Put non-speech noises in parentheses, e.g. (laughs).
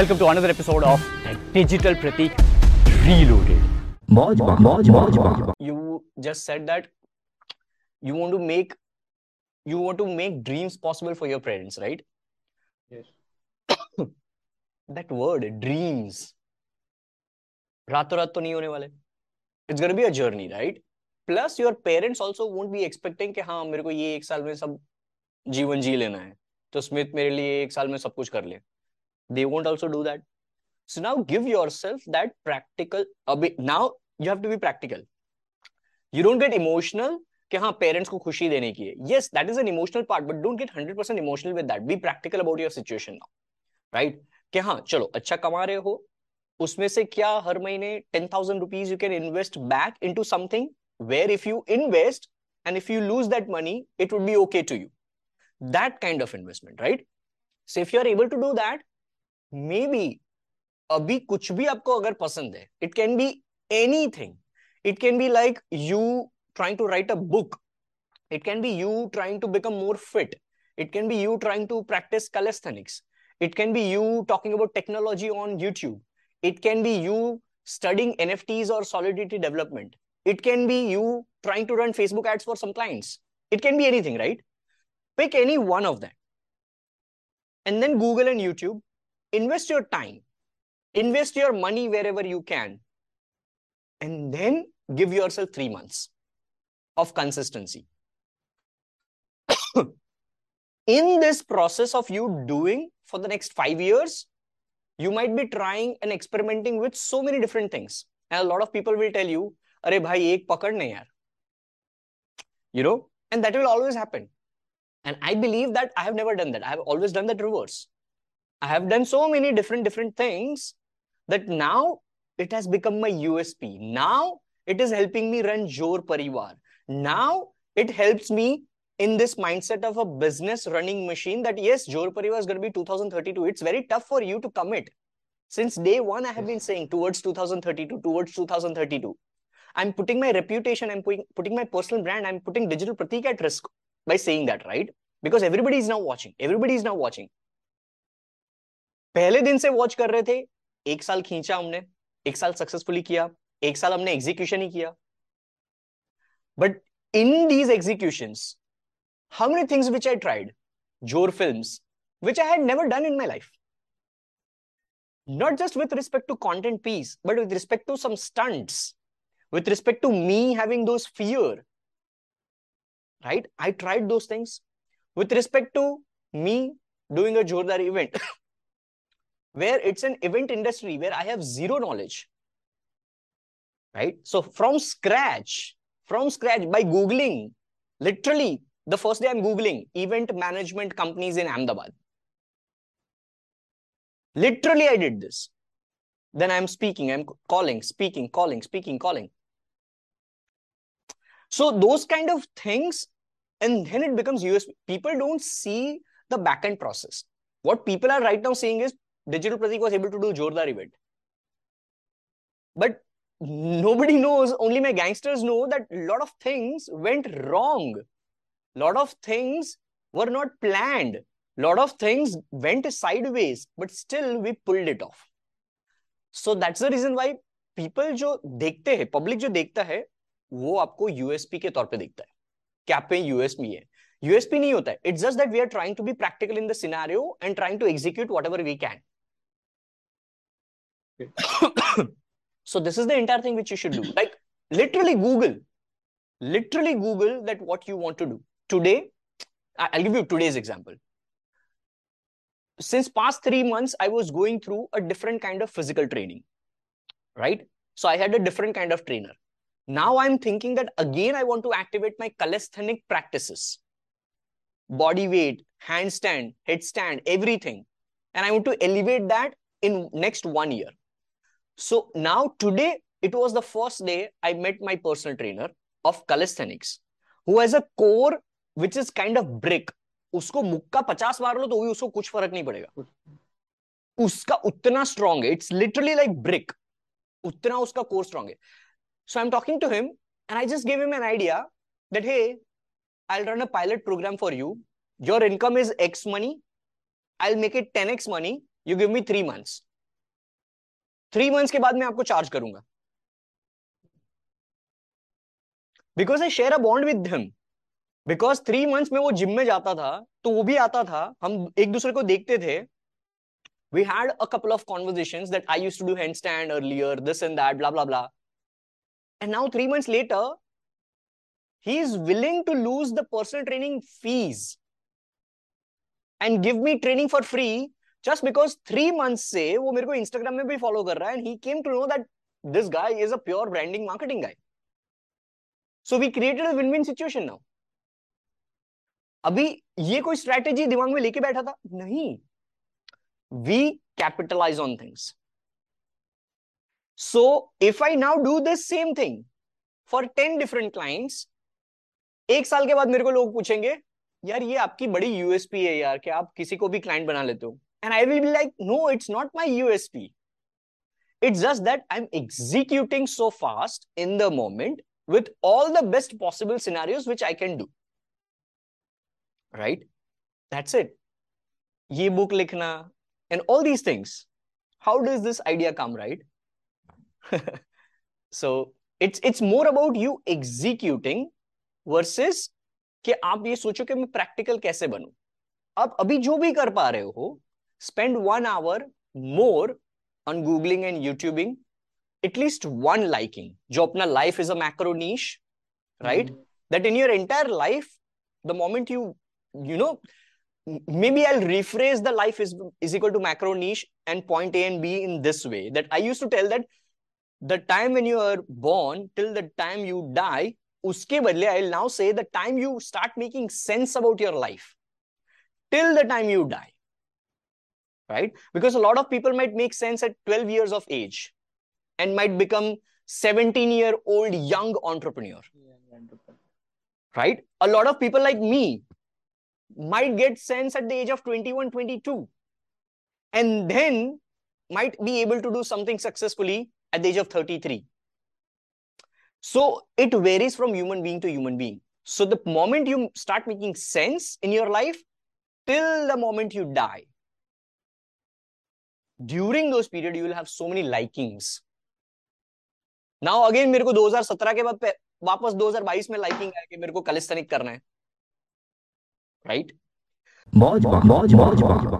Welcome to another episode of digital Prateek reloaded मौज मौज मौज you just said that you want to make you want to make dreams possible for your parents right yes that word dreams रातों रात तो नहीं होने वाले। It's gonna be a journey right plus your parents also won't be expecting कि हाँ मेरे को ये एक साल में सब जीवन जी लेना है। तो स्मिथ मेरे लिए एक साल में सब कुछ कर ले। they won't also do that so now give yourself that practical अभी now you have to be practical you don't get emotional कि हाँ पेरेंट्स को खुशी देने की है yes that is an emotional part but don't get 100% emotional with that be practical about your situation now right कि हाँ चलो अच्छा कमा रहे हो उसमें से क्या हर महीने ten thousand rupees you can invest back into something where if you invest and if you lose that money it would be okay to you that kind of investment right so if you are able to do that may be अभी कुछ भी आपको अगर पसंद है it can be anything it can be like you trying to write a book it can be you trying to become more fit it can be you trying to practice calisthenics it can be you talking about technology on youtube it can be you studying nfts or solidity development it can be you trying to run facebook ads for some clients it can be anything right pick any one of them and then google and youtube invest your time invest your money wherever you can and then give yourself three months of consistency. (coughs) In this process of you doing for the next five years, you might be trying and experimenting with so many different things. And a lot of people will tell you, Are bhai, ek pakad nahi yaar. You know, and that will always happen. And I believe that I have never done that. I have always done that reverse. I have done so many different, different things that now it has become my USP. Now it is helping me run Jor Parivar. Now it helps me in this mindset of a business running machine that yes, Jor Parivar is going to be 2032. It's very tough for you to commit. Since day one, I have been saying towards 2032, towards 2032. I'm putting my reputation, I'm putting, putting my personal brand, I'm putting digital Pratik at risk by saying that, right? Because everybody is now watching. Everybody is now watching. पहले दिन से watch कर रहे थे। एक साल खींचा हमने, एक साल सक्सेसफुली किया, एक साल हमने एग्जीक्यूशन ही किया। But in these execution how many things which I tried ज़ोर film which I had never done in my life not just with respect to content piece but with respect to some stunt with respect to me having those fear right I tried those things with respect to me doing a जोरदार event where it's an event industry where I have zero knowledge. Right? So from scratch, from scratch, by Googling, literally the first day I'm Googling event management companies in Ahmedabad. Literally, I did this. Then I'm speaking, I'm calling, speaking, calling, speaking, calling. So those kind of things, and then it becomes USP. People don't see the backend process. What people are right now saying is Digital Pratik was able to do Jordar event. But nobody knows, only my gangsters know that a lot of things went wrong. lot of things were not planned lot of things went sideways but still we pulled it off so that's the reason why people जो देखते हैं public जो देखता है वो आपको USP के तौर पे देखता है कि आप पे यूएसपी है यूएसपी नहीं होता है it's just that we are trying to be practical in the scenario and trying to execute what ever we can so this is the entire thing which you should do. Like literally google literally google that what you want to do. Today i'll give you today's example. Since past 3 months i was going through a different kind of physical training right? So i had a different kind of trainer. Now i'm thinking that again i want to activate my calisthenic practices. Body weight handstand headstand everything. And i want to elevate that in next 1 year so now today, it was the first day i met my personal trainer of calisthenics, who has a core which is kind of brick. उसको मुक्का पचास मार लो तो भी उसको कुछ फ़र्क नहीं पड़ेगा। उसका उतना स्ट्रॉन्ग है इट्स लिटरली लाइक ब्रिक उतना उसका कोर स्ट्रॉन्ग है। So I am talking to him and I just give him an idea that hey I run a pilot program for you your income is X money I make it 10x money. You give me 3 months. Three months के बाद मैं आपको charge करूँगा। Because I share a bond with him because three months में वो gym में जाता था तो वो भी आता था। हम एक दूसरे को देखते थे। We had a couple of conversation that I use to do hand stand earlier this and that blah blah and now three months later he is willing to lose the personal training fees and give me training for free just because three month से वो मेरे को Instagram में भी follow कर रहा है and he came to know that this guy is a pure branding marketing guy so we created a win win situation now अभी ये कोई स्ट्रैटेजी दिमाग में लेके बैठा था? नहीं. We capitalize on things so if I now do this same thing for ten different clients एक साल के बाद मेरे को लोग पूछेंगे, यार ये आपकी बड़ी यूएसपी है यार कि आप किसी को भी क्लाइंट बना लेते हो? And I will be like no it's not my USP it's just that i'm executing so fast in the moment with all the best possible scenarios which i can do right that's it ye book likhna and all these things how does this idea come right (laughs) so it's it's more about you executing versus कि आप ये सोचो कि मैं practical कैसे बनूं आप अभी जो भी कर पा रहे हो spend one hour more on googling and youtubing at least one liking जो अपना life is a macro niche right mm-hmm. that in your entire life the moment you you know maybe i'll rephrase the life is is equal to macro niche and point a and b in this way that i used to tell that the time when you are born till the time you die uske badle i'll now say the time you start making sense about your life till the time you die right? Because a lot of people might make sense at 12 years of age and might become 17 year old young entrepreneur. Right? A lot of people like me might get sense at the age of 21, 22, and then might be able to do something successfully at the age of 33. So it varies from human being to human being. So the moment you start making sense in your life, till the moment you die, during those period you will have so many likings now again मेरे को 2017 के बाद वापस 2022 में liking आया मेरे को calisthenic करना है राइट right? मौज मौज मौज, मौज, मौज, मौज, मौज, मौज.